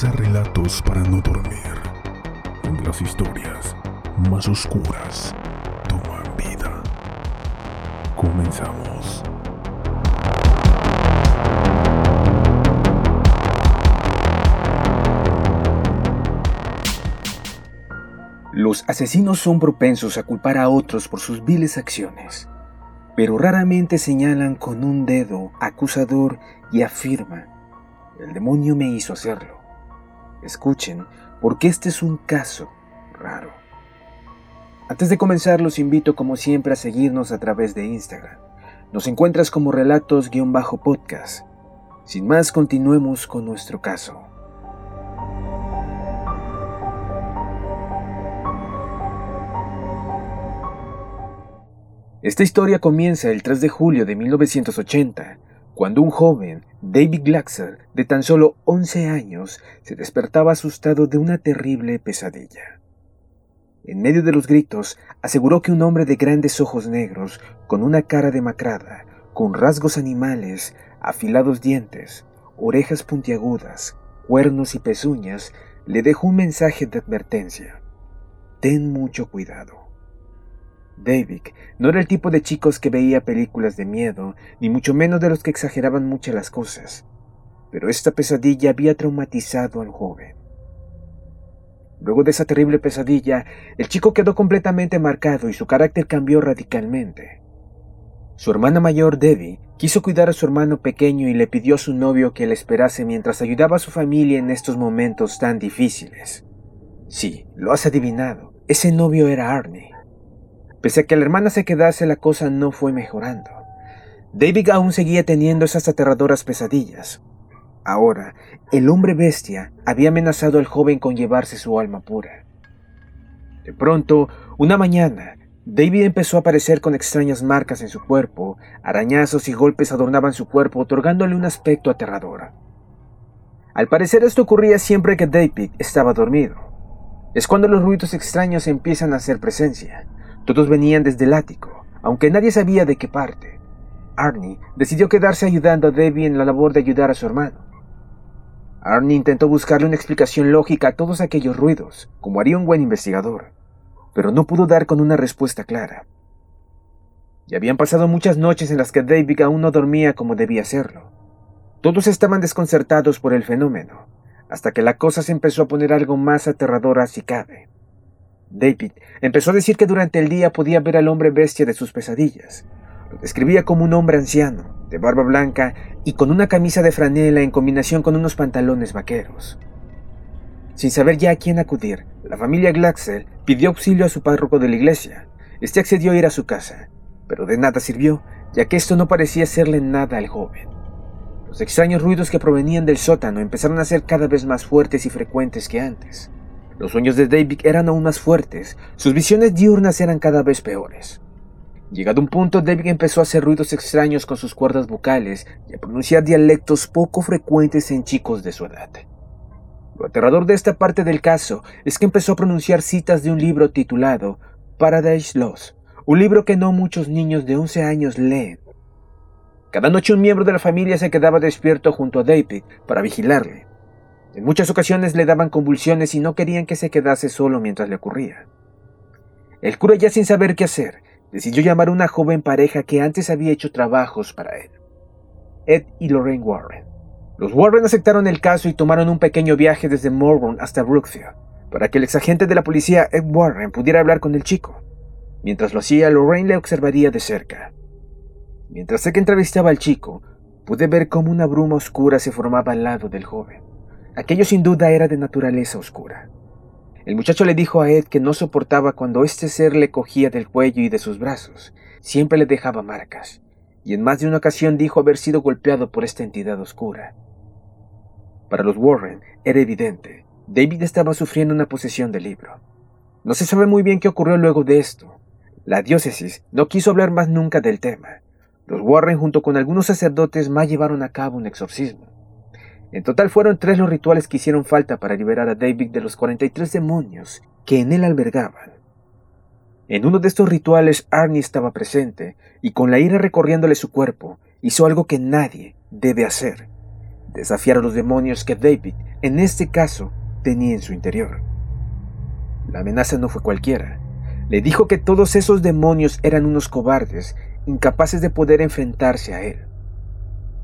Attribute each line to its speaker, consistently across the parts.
Speaker 1: Preparaos para no dormir. Donde las historias más oscuras toman vida. Comenzamos.
Speaker 2: Los asesinos son propensos a culpar a otros por sus viles acciones, pero raramente señalan con un dedo acusador y afirman, el demonio me hizo hacerlo. Escuchen, porque este es un caso raro. Antes de comenzar, los invito como siempre a seguirnos a través de Instagram. Nos encuentras como relatos-podcast. Sin más, continuemos con nuestro caso. Esta historia comienza el 3 de julio de 1980, cuando un joven, David Glaxer, de tan solo 11 años, se despertaba asustado de una terrible pesadilla. En medio de los gritos, aseguró que un hombre de grandes ojos negros, con una cara demacrada, con rasgos animales, afilados dientes, orejas puntiagudas, cuernos y pezuñas, le dejó un mensaje de advertencia. Ten mucho cuidado. David no era el tipo de chicos que veía películas de miedo, ni mucho menos de los que exageraban mucho las cosas, pero esta pesadilla había traumatizado al joven. Luego de esa terrible pesadilla, el chico quedó completamente marcado y su carácter cambió radicalmente. Su hermana mayor, Debbie, quiso cuidar a su hermano pequeño y le pidió a su novio que le esperase mientras ayudaba a su familia en estos momentos tan difíciles. Sí, lo has adivinado, ese novio era Arnie. Pese a que la hermana se quedase, la cosa no fue mejorando. David aún seguía teniendo esas aterradoras pesadillas. Ahora, el hombre bestia había amenazado al joven con llevarse su alma pura. De pronto, una mañana, David empezó a aparecer con extrañas marcas en su cuerpo, arañazos y golpes adornaban su cuerpo, otorgándole un aspecto aterrador. Al parecer esto ocurría siempre que David estaba dormido. Es cuando los ruidos extraños empiezan a hacer presencia. Todos venían desde el ático, aunque nadie sabía de qué parte. Arnie decidió quedarse ayudando a Debbie en la labor de ayudar a su hermano. Arnie intentó buscarle una explicación lógica a todos aquellos ruidos, como haría un buen investigador, pero no pudo dar con una respuesta clara. Ya habían pasado muchas noches en las que David aún no dormía como debía hacerlo. Todos estaban desconcertados por el fenómeno, hasta que la cosa se empezó a poner algo más aterradora si cabe. David empezó a decir que durante el día podía ver al hombre bestia de sus pesadillas. Lo describía como un hombre anciano, de barba blanca y con una camisa de franela en combinación con unos pantalones vaqueros. Sin saber ya a quién acudir, la familia Glaxel pidió auxilio a su párroco de la iglesia. Este accedió a ir a su casa, pero de nada sirvió, ya que esto no parecía hacerle nada al joven. Los extraños ruidos que provenían del sótano empezaron a ser cada vez más fuertes y frecuentes que antes. Los sueños de David eran aún más fuertes, sus visiones diurnas eran cada vez peores. Llegado un punto, David empezó a hacer ruidos extraños con sus cuerdas vocales y a pronunciar dialectos poco frecuentes en chicos de su edad. Lo aterrador de esta parte del caso es que empezó a pronunciar citas de un libro titulado Paradise Lost, un libro que no muchos niños de 11 años leen. Cada noche un miembro de la familia se quedaba despierto junto a David para vigilarle. En muchas ocasiones le daban convulsiones y no querían que se quedase solo mientras le ocurría. El cura, ya sin saber qué hacer, decidió llamar a una joven pareja que antes había hecho trabajos para él, Ed y Lorraine Warren. Los Warren aceptaron el caso y tomaron un pequeño viaje desde Morburn hasta Brookfield, para que el exagente de la policía Ed Warren pudiera hablar con el chico. Mientras lo hacía, Lorraine le observaría de cerca. Mientras que entrevistaba al chico, pude ver cómo una bruma oscura se formaba al lado del joven. Aquello sin duda era de naturaleza oscura. El muchacho le dijo a Ed que no soportaba cuando este ser le cogía del cuello y de sus brazos. Siempre le dejaba marcas, y en más de una ocasión dijo haber sido golpeado por esta entidad oscura. Para los Warren era evidente, David estaba sufriendo una posesión del libro. No se sabe muy bien qué ocurrió luego de esto. La diócesis no quiso hablar más nunca del tema. Los Warren junto con algunos sacerdotes más llevaron a cabo un exorcismo. En total fueron tres los rituales que hicieron falta para liberar a David de los 43 demonios que en él albergaban. En uno de estos rituales Arnie estaba presente y con la ira recorriéndole su cuerpo hizo algo que nadie debe hacer, desafiar a los demonios que David, en este caso, tenía en su interior. La amenaza no fue cualquiera. Le dijo que todos esos demonios eran unos cobardes, incapaces de poder enfrentarse a él.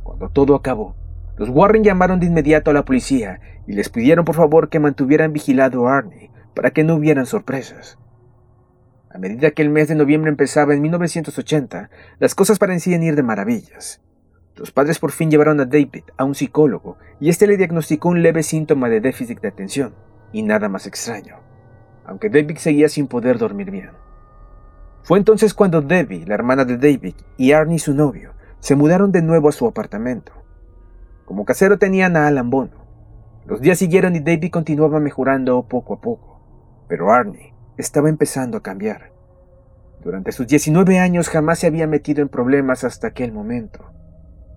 Speaker 2: Cuando todo acabó, los Warren llamaron de inmediato a la policía y les pidieron por favor que mantuvieran vigilado a Arnie para que no hubieran sorpresas. A medida que el mes de noviembre empezaba en 1980, las cosas parecían ir de maravillas. Los padres por fin llevaron a David a un psicólogo y éste le diagnosticó un leve síntoma de déficit de atención, y nada más extraño, aunque David seguía sin poder dormir bien. Fue entonces cuando Debbie, la hermana de David, y Arnie, su novio, se mudaron de nuevo a su apartamento. Como casero tenían a Alan Bono. Los días siguieron y David continuaba mejorando poco a poco, pero Arnie estaba empezando a cambiar. Durante sus 19 años jamás se había metido en problemas hasta aquel momento.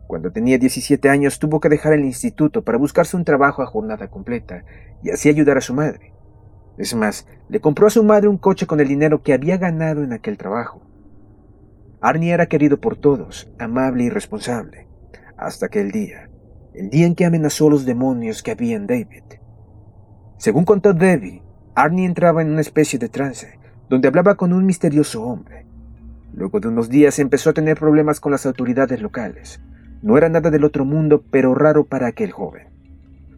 Speaker 2: Cuando tenía 17 años tuvo que dejar el instituto para buscarse un trabajo a jornada completa y así ayudar a su madre. Es más, le compró a su madre un coche con el dinero que había ganado en aquel trabajo. Arnie era querido por todos, amable y responsable, hasta aquel día, el día en que amenazó los demonios que había en David. Según contó Debbie, Arnie entraba en una especie de trance, donde hablaba con un misterioso hombre. Luego de unos días empezó a tener problemas con las autoridades locales. No era nada del otro mundo, pero raro para aquel joven.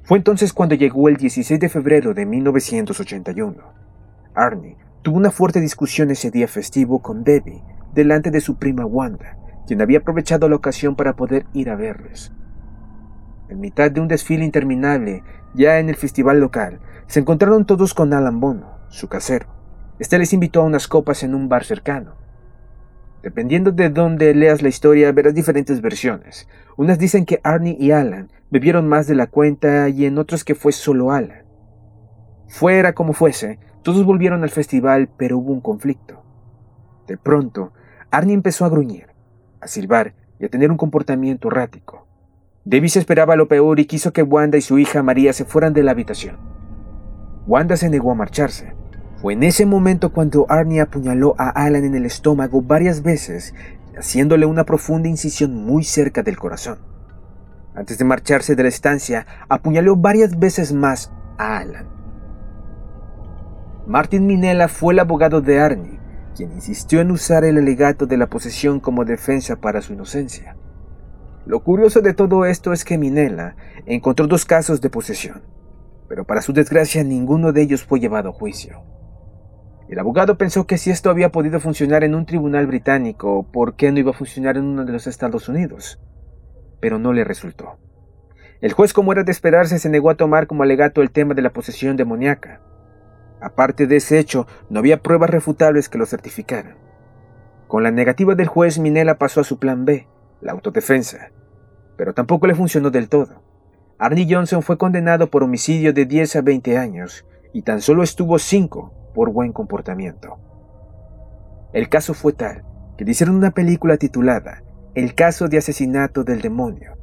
Speaker 2: Fue entonces cuando llegó el 16 de febrero de 1981. Arnie tuvo una fuerte discusión ese día festivo con Debbie delante de su prima Wanda, quien había aprovechado la ocasión para poder ir a verles. En mitad de un desfile interminable, ya en el festival local, se encontraron todos con Alan Bono, su casero. Este les invitó a unas copas en un bar cercano. Dependiendo de dónde leas la historia, verás diferentes versiones. Unas dicen que Arnie y Alan bebieron más de la cuenta y en otras que fue solo Alan. Fuera como fuese, todos volvieron al festival, pero hubo un conflicto. De pronto, Arnie empezó a gruñir, a silbar y a tener un comportamiento errático. Davis esperaba lo peor y quiso que Wanda y su hija María se fueran de la habitación. Wanda se negó a marcharse, fue en ese momento cuando Arnie apuñaló a Alan en el estómago varias veces, haciéndole una profunda incisión muy cerca del corazón. Antes de marcharse de la estancia, apuñaló varias veces más a Alan. Martin Minella fue el abogado de Arnie, quien insistió en usar el alegato de la posesión como defensa para su inocencia. Lo curioso de todo esto es que Minella encontró dos casos de posesión, pero para su desgracia ninguno de ellos fue llevado a juicio. El abogado pensó que si esto había podido funcionar en un tribunal británico, ¿por qué no iba a funcionar en uno de los Estados Unidos? Pero no le resultó. El juez, como era de esperarse, se negó a tomar como alegato el tema de la posesión demoníaca. Aparte de ese hecho, no había pruebas refutables que lo certificaran. Con la negativa del juez, Minella pasó a su plan B, la autodefensa. Pero tampoco le funcionó del todo. Arnie Johnson fue condenado por homicidio de 10 a 20 años, y tan solo estuvo 5 por buen comportamiento. El caso fue tal que hicieron una película titulada El caso de asesinato del demonio.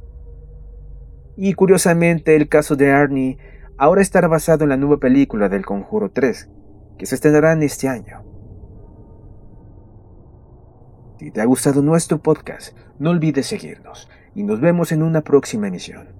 Speaker 2: Y curiosamente el caso de Arnie ahora estará basado en la nueva película del Conjuro 3, que se estrenará en este año. Si te ha gustado nuestro podcast, no olvides seguirnos. Y nos vemos en una próxima emisión.